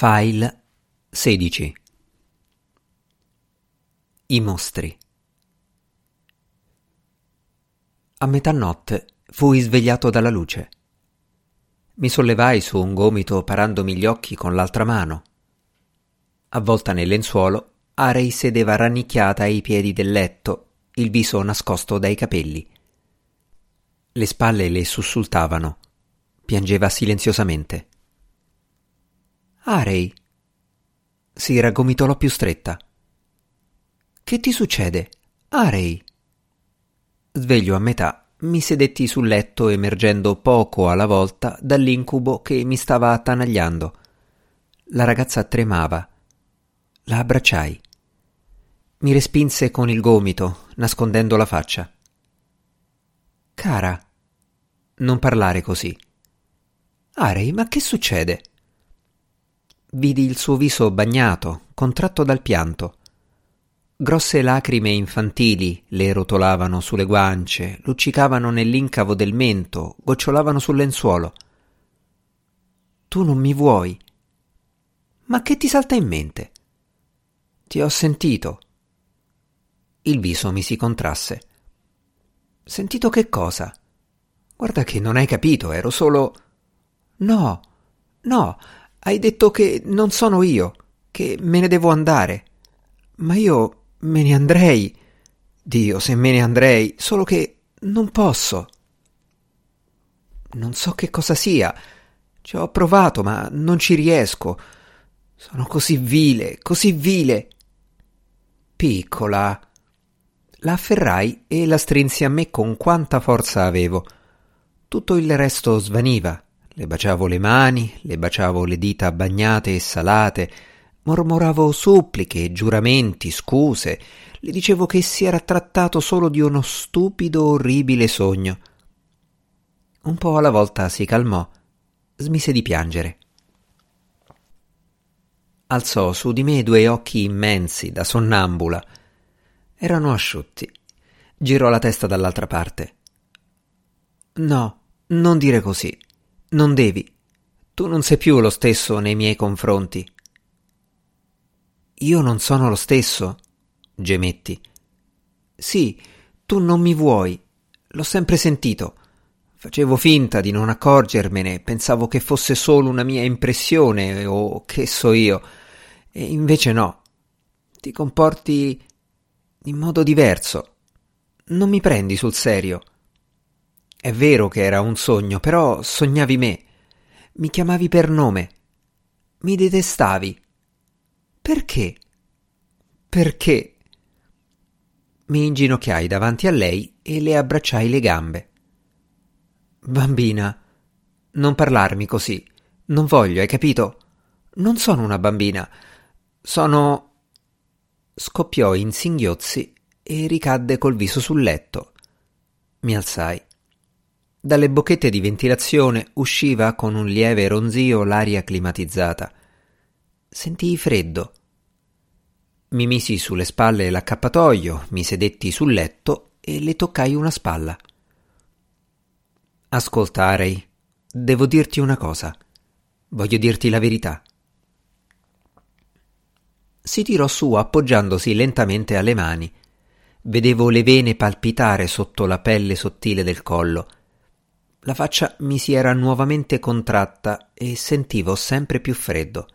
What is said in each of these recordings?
File 16 I mostri A metà notte fui svegliato dalla luce. Mi sollevai su un gomito parandomi gli occhi con l'altra mano. Avvolta nel lenzuolo, Arei sedeva rannicchiata ai piedi del letto, il viso nascosto dai capelli. Le spalle le sussultavano. Piangeva silenziosamente. Arei. Si raggomitolò più stretta. Che ti succede? Arei. Sveglio a metà, mi sedetti sul letto emergendo poco alla volta dall'incubo che mi stava attanagliando. La ragazza tremava. La abbracciai. Mi respinse con il gomito, nascondendo la faccia. Cara, non parlare così. Arei, ma che succede? Vidi il suo viso bagnato, contratto dal pianto. Grosse lacrime infantili le rotolavano sulle guance, luccicavano nell'incavo del mento, gocciolavano sul lenzuolo. Tu non mi vuoi. Ma che ti salta in mente? Ti ho sentito. Il viso mi si contrasse. Sentito che cosa? Guarda che non hai capito, ero solo. No, no, hai detto che non sono io, che me ne devo andare. Ma io me ne andrei. Dio, se me ne andrei, solo che non posso. Non so che cosa sia. Ci ho provato, ma non ci riesco. Sono così vile, così vile. Piccola. La afferrai e la strinsi a me con quanta forza avevo. Tutto il resto svaniva. Le baciavo le mani, le baciavo le dita bagnate e salate, mormoravo suppliche, giuramenti, scuse, le dicevo che si era trattato solo di uno stupido, orribile sogno. Un po' alla volta si calmò, smise di piangere. Alzò su di me due occhi immensi, da sonnambula. Erano asciutti. Girò la testa dall'altra parte. No, non dire così. Non devi. Tu non sei più lo stesso nei miei confronti. Io non sono lo stesso, gemetti. Sì, tu non mi vuoi. L'ho sempre sentito. Facevo finta di non accorgermene, pensavo che fosse solo una mia impressione o che so io. E invece no. Ti comporti in modo diverso. Non mi prendi sul serio. È vero che era un sogno, però sognavi me. Mi chiamavi per nome. Mi detestavi. Perché? Perché? Mi inginocchiai davanti a lei e le abbracciai le gambe. Bambina, non parlarmi così. Non voglio, hai capito? Non sono una bambina. Sono. Scoppiò in singhiozzi e ricadde col viso sul letto. Mi alzai. Dalle bocchette di ventilazione usciva con un lieve ronzio l'aria climatizzata. Sentii freddo. Mi misi sulle spalle l'accappatoio, mi sedetti sul letto e le toccai una spalla. Ascolta, Arei, devo dirti una cosa. Voglio dirti la verità. Si tirò su appoggiandosi lentamente alle mani. Vedevo le vene palpitare sotto la pelle sottile del collo la faccia mi si era nuovamente contratta e sentivo sempre più freddo.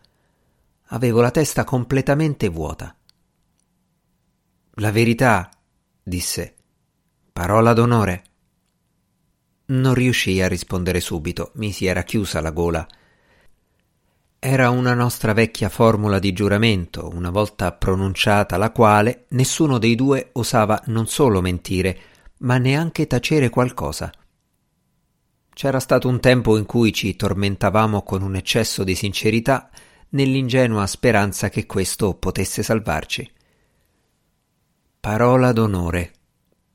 Avevo la testa completamente vuota. La verità, disse. Parola d'onore. Non riuscii a rispondere subito, mi si era chiusa la gola. Era una nostra vecchia formula di giuramento, una volta pronunciata la quale nessuno dei due osava non solo mentire, ma neanche tacere qualcosa. C'era stato un tempo in cui ci tormentavamo con un eccesso di sincerità nell'ingenua speranza che questo potesse salvarci. Parola d'onore,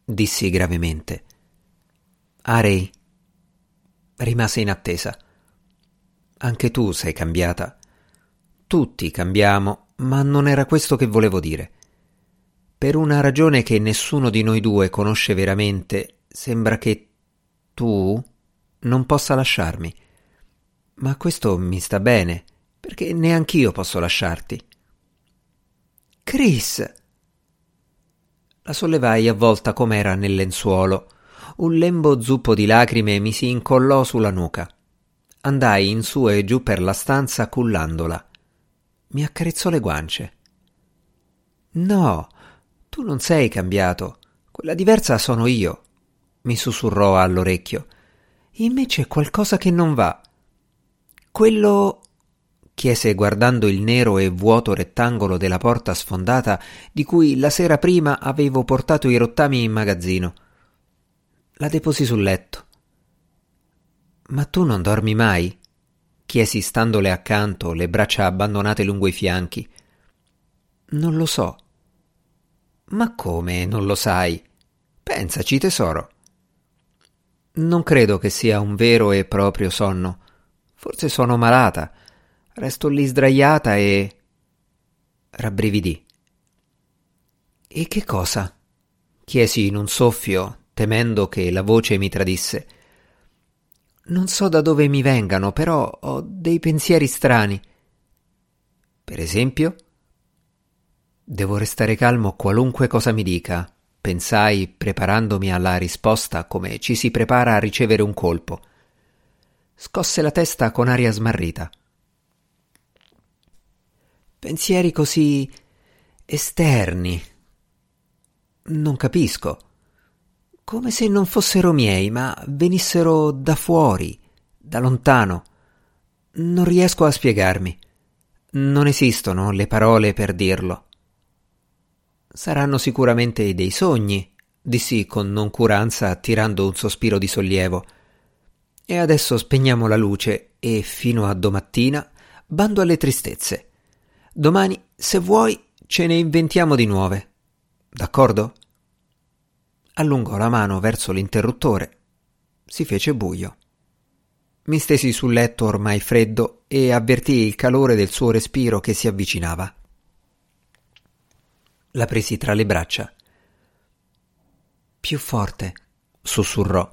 dissi gravemente. Arei rimase in attesa. Anche tu sei cambiata. Tutti cambiamo, ma non era questo che volevo dire. Per una ragione che nessuno di noi due conosce veramente, sembra che tu non possa lasciarmi. Ma questo mi sta bene, perché neanch'io posso lasciarti. Chris! La sollevai avvolta com'era nel lenzuolo. Un lembo zuppo di lacrime mi si incollò sulla nuca. Andai in su e giù per la stanza cullandola. Mi accarezzò le guance. No, tu non sei cambiato. Quella diversa sono io, mi sussurrò all'orecchio. In me c'è qualcosa che non va. Quello chiese guardando il nero e vuoto rettangolo della porta sfondata di cui la sera prima avevo portato i rottami in magazzino. La deposi sul letto. Ma tu non dormi mai? chiesi standole accanto, le braccia abbandonate lungo i fianchi. Non lo so. Ma come non lo sai? Pensaci, tesoro. Non credo che sia un vero e proprio sonno. Forse sono malata. Resto lì sdraiata e. rabbrividì. E che cosa? chiesi in un soffio, temendo che la voce mi tradisse. Non so da dove mi vengano, però ho dei pensieri strani. Per esempio? Devo restare calmo qualunque cosa mi dica, pensai, preparandomi alla risposta come ci si prepara a ricevere un colpo. Scosse la testa con aria smarrita. Pensieri così esterni. Non capisco. Come se non fossero miei, ma venissero da fuori, da lontano. Non riesco a spiegarmi. Non esistono le parole per dirlo. Saranno sicuramente dei sogni, dissi con noncuranza tirando un sospiro di sollievo. E adesso spegniamo la luce e fino a domattina bando alle tristezze. Domani, se vuoi, ce ne inventiamo di nuove. D'accordo? Allungò la mano verso l'interruttore. Si fece buio. Mi stesi sul letto ormai freddo e avvertii il calore del suo respiro che si avvicinava. La presi tra le braccia. Più forte, sussurrò,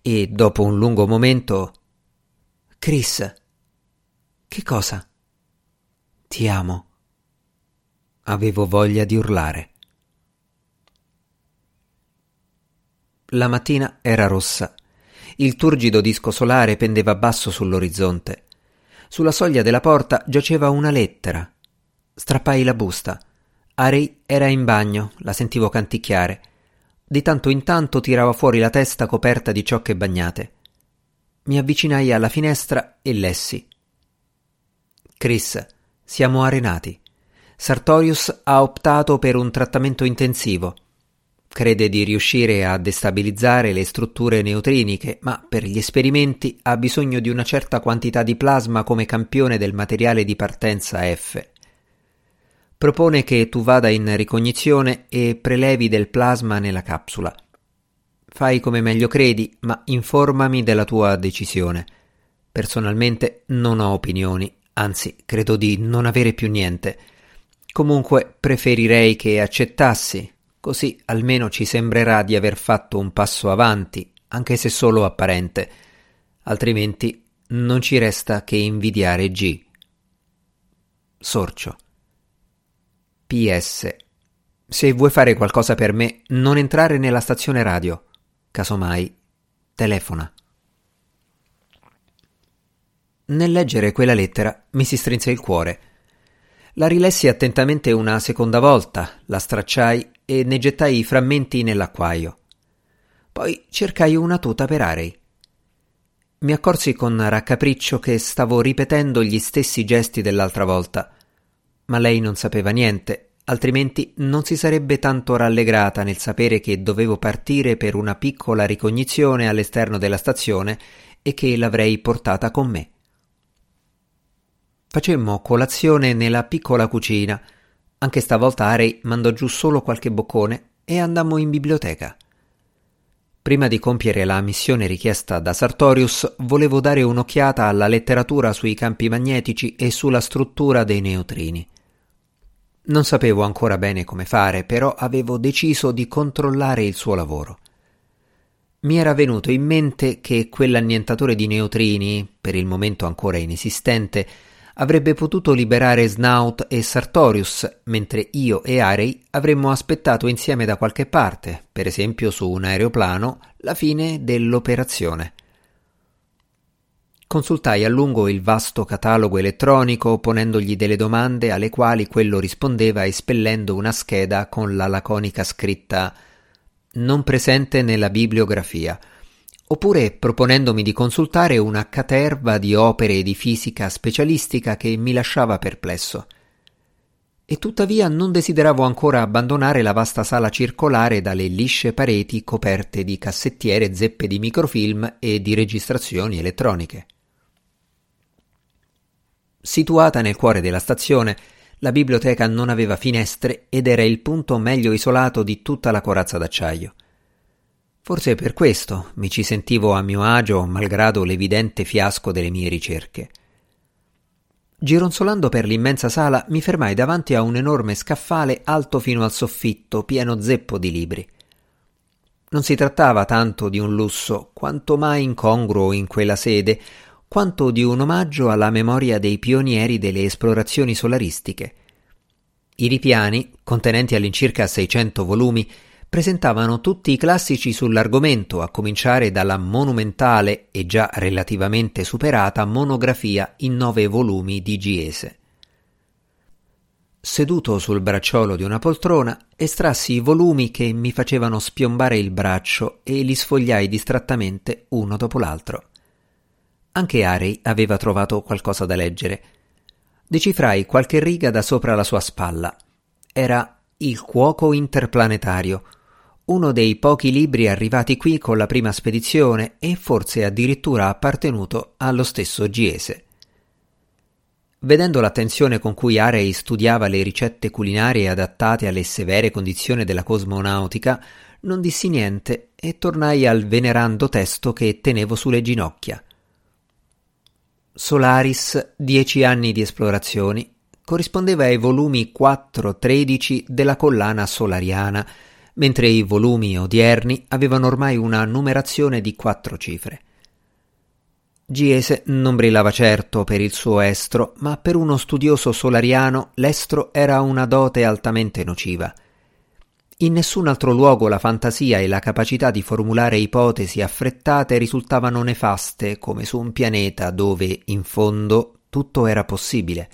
e dopo un lungo momento. Chris. Che cosa? Ti amo. Avevo voglia di urlare. La mattina era rossa. Il turgido disco solare pendeva basso sull'orizzonte. Sulla soglia della porta giaceva una lettera. Strappai la busta. Arei era in bagno, la sentivo canticchiare. Di tanto in tanto tirava fuori la testa coperta di ciocche bagnate. Mi avvicinai alla finestra e lessi. Chris, siamo arenati. Sartorius ha optato per un trattamento intensivo. Crede di riuscire a destabilizzare le strutture neutriniche, ma per gli esperimenti ha bisogno di una certa quantità di plasma come campione del materiale di partenza F. Propone che tu vada in ricognizione e prelevi del plasma nella capsula. Fai come meglio credi, ma informami della tua decisione. Personalmente non ho opinioni anzi credo di non avere più niente. Comunque preferirei che accettassi, così almeno ci sembrerà di aver fatto un passo avanti, anche se solo apparente. Altrimenti non ci resta che invidiare G. Sorcio. PS. Se vuoi fare qualcosa per me, non entrare nella stazione radio. Casomai, telefona. Nel leggere quella lettera mi si strinse il cuore. La rilessi attentamente una seconda volta, la stracciai e ne gettai i frammenti nell'acquaio. Poi cercai una tuta per Arei. Mi accorsi con raccapriccio che stavo ripetendo gli stessi gesti dell'altra volta, ma lei non sapeva niente, altrimenti non si sarebbe tanto rallegrata nel sapere che dovevo partire per una piccola ricognizione all'esterno della stazione e che l'avrei portata con me. Facemmo colazione nella piccola cucina. Anche stavolta Arei mandò giù solo qualche boccone e andammo in biblioteca. Prima di compiere la missione richiesta da Sartorius, volevo dare un'occhiata alla letteratura sui campi magnetici e sulla struttura dei neutrini. Non sapevo ancora bene come fare, però avevo deciso di controllare il suo lavoro. Mi era venuto in mente che quell'annientatore di neutrini, per il momento ancora inesistente, avrebbe potuto liberare Snout e Sartorius, mentre io e Arey avremmo aspettato insieme da qualche parte, per esempio su un aeroplano, la fine dell'operazione. Consultai a lungo il vasto catalogo elettronico ponendogli delle domande alle quali quello rispondeva espellendo una scheda con la laconica scritta non presente nella bibliografia, oppure proponendomi di consultare una caterva di opere di fisica specialistica che mi lasciava perplesso. E tuttavia non desideravo ancora abbandonare la vasta sala circolare dalle lisce pareti coperte di cassettiere zeppe di microfilm e di registrazioni elettroniche. Situata nel cuore della stazione, la biblioteca non aveva finestre ed era il punto meglio isolato di tutta la corazza d'acciaio. Forse per questo mi ci sentivo a mio agio, malgrado l'evidente fiasco delle mie ricerche. Gironzolando per l'immensa sala, mi fermai davanti a un enorme scaffale alto fino al soffitto, pieno zeppo di libri. Non si trattava tanto di un lusso, quanto mai incongruo in quella sede, quanto di un omaggio alla memoria dei pionieri delle esplorazioni solaristiche. I ripiani, contenenti all'incirca 600 volumi, presentavano tutti i classici sull'argomento, a cominciare dalla monumentale e già relativamente superata monografia in nove volumi di Giese. Seduto sul bracciolo di una poltrona, estrassi i volumi che mi facevano spiombare il braccio e li sfogliai distrattamente uno dopo l'altro. Anche Arey aveva trovato qualcosa da leggere. Decifrai qualche riga da sopra la sua spalla. Era Il cuoco interplanetario, uno dei pochi libri arrivati qui con la prima spedizione e forse addirittura appartenuto allo stesso Giese. Vedendo l'attenzione con cui Arey studiava le ricette culinarie adattate alle severe condizioni della cosmonautica, non dissi niente e tornai al venerando testo che tenevo sulle ginocchia. Solaris, dieci anni di esplorazioni, corrispondeva ai volumi 4-13 della collana solariana, mentre i volumi odierni avevano ormai una numerazione di quattro cifre. Giese non brillava certo per il suo estro, ma per uno studioso solariano l'estro era una dote altamente nociva – in nessun altro luogo la fantasia e la capacità di formulare ipotesi affrettate risultavano nefaste come su un pianeta dove, in fondo, tutto era possibile.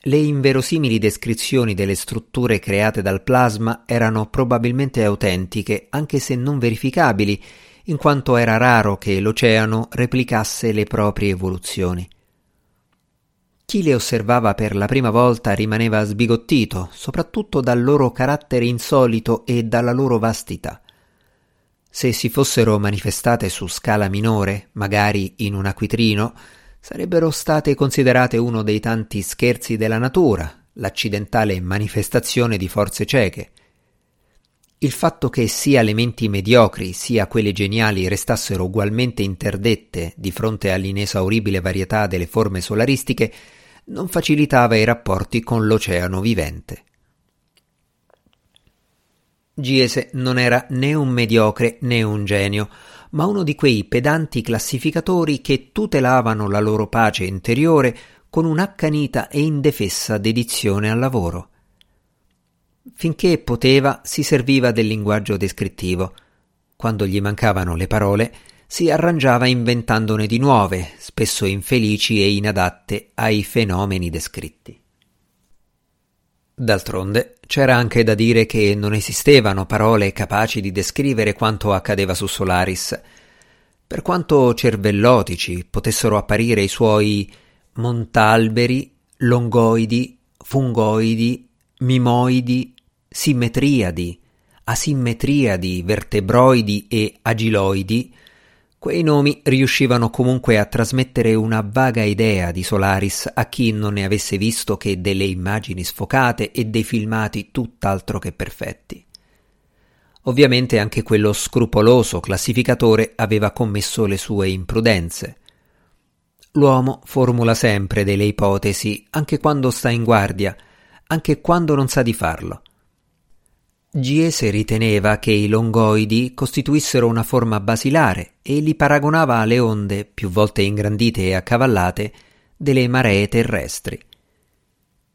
Le inverosimili descrizioni delle strutture create dal plasma erano probabilmente autentiche, anche se non verificabili, in quanto era raro che l'oceano replicasse le proprie evoluzioni. Chi le osservava per la prima volta rimaneva sbigottito, soprattutto dal loro carattere insolito e dalla loro vastità. Se si fossero manifestate su scala minore, magari in un acquitrino, sarebbero state considerate uno dei tanti scherzi della natura, l'accidentale manifestazione di forze cieche. Il fatto che sia le menti mediocri sia quelle geniali restassero ugualmente interdette di fronte all'inesauribile varietà delle forme solaristiche non facilitava i rapporti con l'oceano vivente. Giese non era né un mediocre né un genio, ma uno di quei pedanti classificatori che tutelavano la loro pace interiore con un'accanita e indefessa dedizione al lavoro. Finché poteva si serviva del linguaggio descrittivo. Quando gli mancavano le parole, si arrangiava inventandone di nuove, spesso infelici e inadatte ai fenomeni descritti. D'altronde c'era anche da dire che non esistevano parole capaci di descrivere quanto accadeva su Solaris. Per quanto cervellotici potessero apparire i suoi montalberi, longoidi, fungoidi, mimoidi, simmetriadi, asimmetriadi, vertebroidi e agiloidi, Quei nomi riuscivano comunque a trasmettere una vaga idea di Solaris a chi non ne avesse visto che delle immagini sfocate e dei filmati tutt'altro che perfetti. Ovviamente anche quello scrupoloso classificatore aveva commesso le sue imprudenze. L'uomo formula sempre delle ipotesi, anche quando sta in guardia, anche quando non sa di farlo. Giese riteneva che i longoidi costituissero una forma basilare e li paragonava alle onde, più volte ingrandite e accavallate, delle maree terrestri.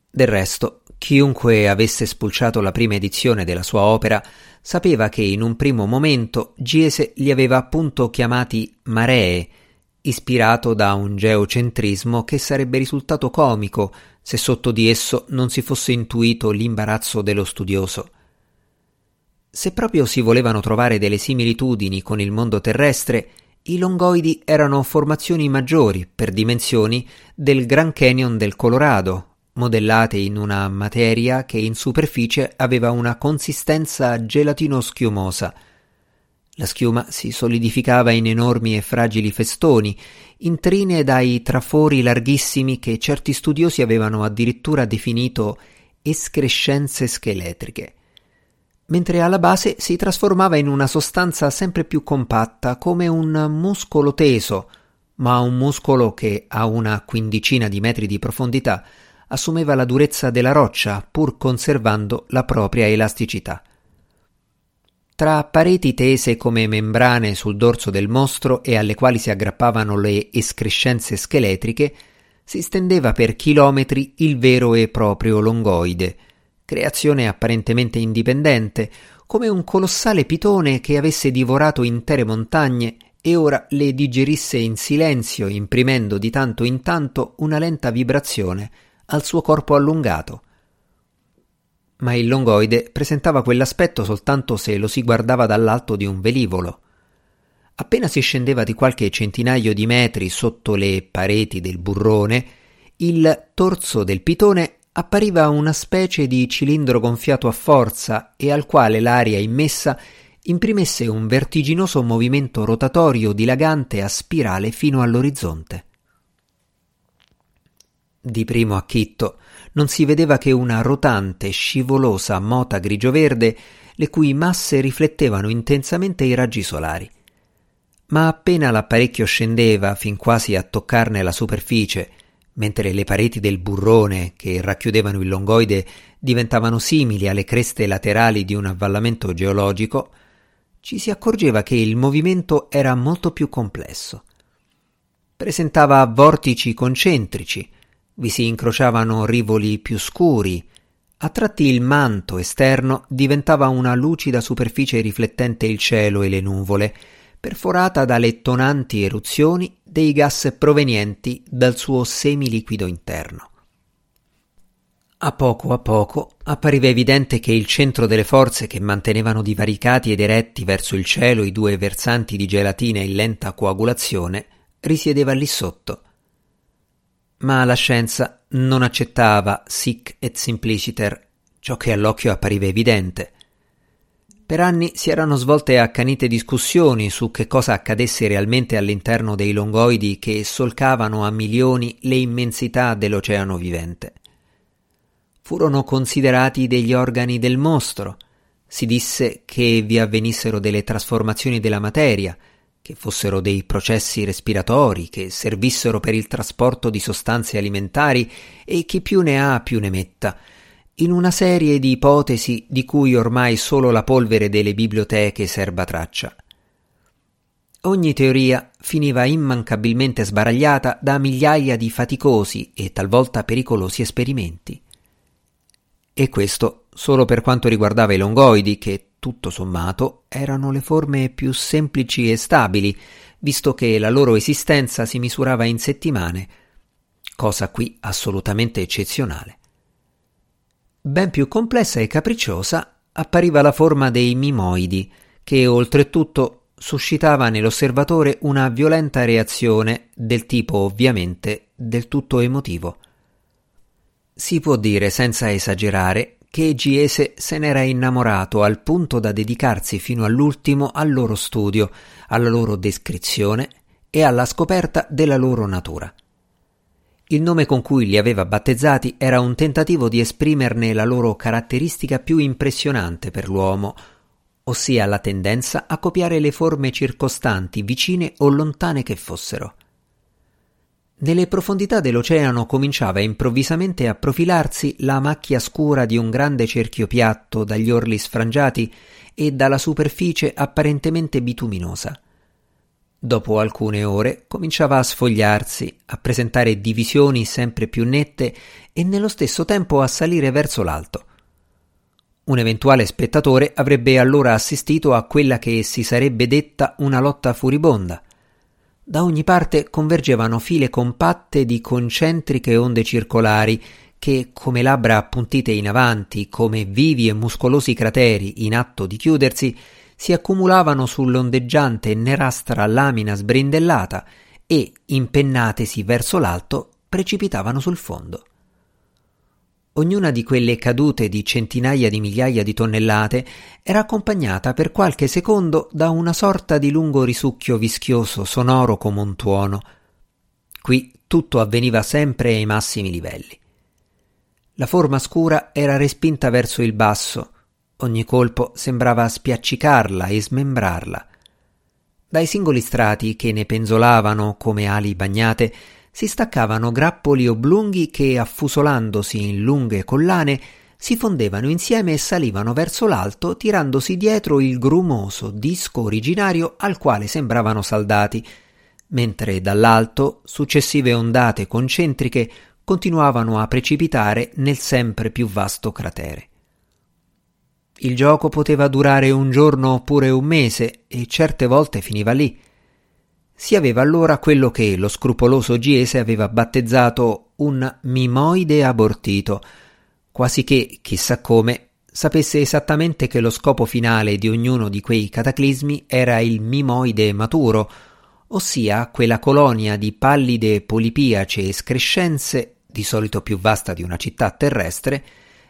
Del resto, chiunque avesse spulciato la prima edizione della sua opera sapeva che in un primo momento Giese li aveva appunto chiamati maree, ispirato da un geocentrismo che sarebbe risultato comico se sotto di esso non si fosse intuito l'imbarazzo dello studioso. Se proprio si volevano trovare delle similitudini con il mondo terrestre, i longoidi erano formazioni maggiori per dimensioni del Grand Canyon del Colorado, modellate in una materia che in superficie aveva una consistenza gelatino-schiumosa. La schiuma si solidificava in enormi e fragili festoni, intrine dai trafori larghissimi che certi studiosi avevano addirittura definito escrescenze scheletriche mentre alla base si trasformava in una sostanza sempre più compatta, come un muscolo teso, ma un muscolo che a una quindicina di metri di profondità assumeva la durezza della roccia, pur conservando la propria elasticità. Tra pareti tese come membrane sul dorso del mostro e alle quali si aggrappavano le escrescenze scheletriche, si stendeva per chilometri il vero e proprio longoide, creazione apparentemente indipendente, come un colossale pitone che avesse divorato intere montagne e ora le digerisse in silenzio, imprimendo di tanto in tanto una lenta vibrazione al suo corpo allungato. Ma il longoide presentava quell'aspetto soltanto se lo si guardava dall'alto di un velivolo. Appena si scendeva di qualche centinaio di metri sotto le pareti del burrone, il torso del pitone appariva una specie di cilindro gonfiato a forza e al quale l'aria immessa imprimesse un vertiginoso movimento rotatorio dilagante a spirale fino all'orizzonte. Di primo acchitto non si vedeva che una rotante, scivolosa mota grigio-verde, le cui masse riflettevano intensamente i raggi solari. Ma appena l'apparecchio scendeva fin quasi a toccarne la superficie mentre le pareti del burrone che racchiudevano il longoide diventavano simili alle creste laterali di un avvallamento geologico, ci si accorgeva che il movimento era molto più complesso. Presentava vortici concentrici, vi si incrociavano rivoli più scuri, a tratti il manto esterno diventava una lucida superficie riflettente il cielo e le nuvole, perforata dalle tonanti eruzioni dei gas provenienti dal suo semiliquido interno. A poco a poco appariva evidente che il centro delle forze che mantenevano divaricati ed eretti verso il cielo i due versanti di gelatina in lenta coagulazione risiedeva lì sotto. Ma la scienza non accettava sic et simpliciter ciò che all'occhio appariva evidente. Per anni si erano svolte accanite discussioni su che cosa accadesse realmente all'interno dei longoidi che solcavano a milioni le immensità dell'oceano vivente. Furono considerati degli organi del mostro, si disse che vi avvenissero delle trasformazioni della materia, che fossero dei processi respiratori, che servissero per il trasporto di sostanze alimentari e chi più ne ha più ne metta, in una serie di ipotesi di cui ormai solo la polvere delle biblioteche serba traccia. Ogni teoria finiva immancabilmente sbaragliata da migliaia di faticosi e talvolta pericolosi esperimenti. E questo solo per quanto riguardava i longoidi, che, tutto sommato, erano le forme più semplici e stabili, visto che la loro esistenza si misurava in settimane, cosa qui assolutamente eccezionale. Ben più complessa e capricciosa appariva la forma dei mimoidi, che oltretutto suscitava nell'osservatore una violenta reazione del tipo ovviamente del tutto emotivo. Si può dire senza esagerare che Giese se n'era innamorato al punto da dedicarsi fino all'ultimo al loro studio, alla loro descrizione e alla scoperta della loro natura. Il nome con cui li aveva battezzati era un tentativo di esprimerne la loro caratteristica più impressionante per l'uomo, ossia la tendenza a copiare le forme circostanti, vicine o lontane che fossero. Nelle profondità dell'oceano cominciava improvvisamente a profilarsi la macchia scura di un grande cerchio piatto dagli orli sfrangiati e dalla superficie apparentemente bituminosa. Dopo alcune ore, cominciava a sfogliarsi, a presentare divisioni sempre più nette e nello stesso tempo a salire verso l'alto. Un eventuale spettatore avrebbe allora assistito a quella che si sarebbe detta una lotta furibonda. Da ogni parte convergevano file compatte di concentriche onde circolari che, come labbra appuntite in avanti, come vivi e muscolosi crateri in atto di chiudersi, si accumulavano sull'ondeggiante e nerastra lamina sbrindellata e, impennatesi verso l'alto, precipitavano sul fondo. Ognuna di quelle cadute di centinaia di migliaia di tonnellate era accompagnata per qualche secondo da una sorta di lungo risucchio vischioso sonoro come un tuono. Qui tutto avveniva sempre ai massimi livelli. La forma scura era respinta verso il basso, ogni colpo sembrava spiaccicarla e smembrarla. Dai singoli strati che ne penzolavano come ali bagnate si staccavano grappoli oblunghi che, affusolandosi in lunghe collane, si fondevano insieme e salivano verso l'alto, tirandosi dietro il grumoso disco originario al quale sembravano saldati, mentre dall'alto successive ondate concentriche continuavano a precipitare nel sempre più vasto cratere. Il gioco poteva durare un giorno oppure un mese e certe volte finiva lì. Si aveva allora quello che lo scrupoloso Giese aveva battezzato un mimoide abortito, quasi che, chissà come, sapesse esattamente che lo scopo finale di ognuno di quei cataclismi era il mimoide maturo, ossia quella colonia di pallide polipiace escrescenze, di solito più vasta di una città terrestre,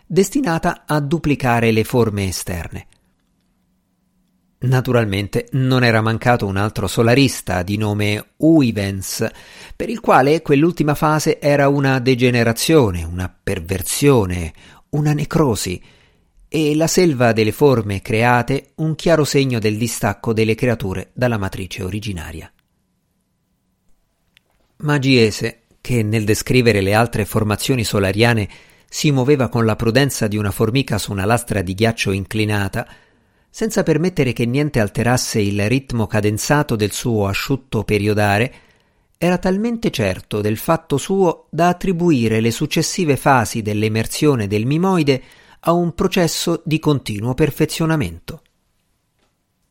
destinata a duplicare le forme esterne. Naturalmente non era mancato un altro solarista di nome Huygens, per il quale quell'ultima fase era una degenerazione, una perversione, una necrosi, e la selva delle forme create un chiaro segno del distacco delle creature dalla matrice originaria. Magiese, che nel descrivere le altre formazioni solariane si muoveva con la prudenza di una formica su una lastra di ghiaccio inclinata, senza permettere che niente alterasse il ritmo cadenzato del suo asciutto periodare, era talmente certo del fatto suo da attribuire le successive fasi dell'emersione del mimoide a un processo di continuo perfezionamento.